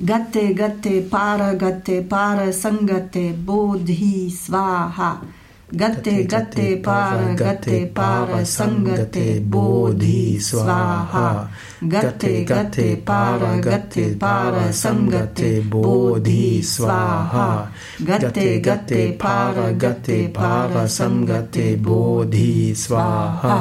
गते गते पार गते पार संगते बोधि स्वाहा गते गते पार गते पार संगते बोधि स्वाहा गते गते पार गते पार संगते बोधि स्वाहा गते गते पार गते पार संगते बोधि स्वाहा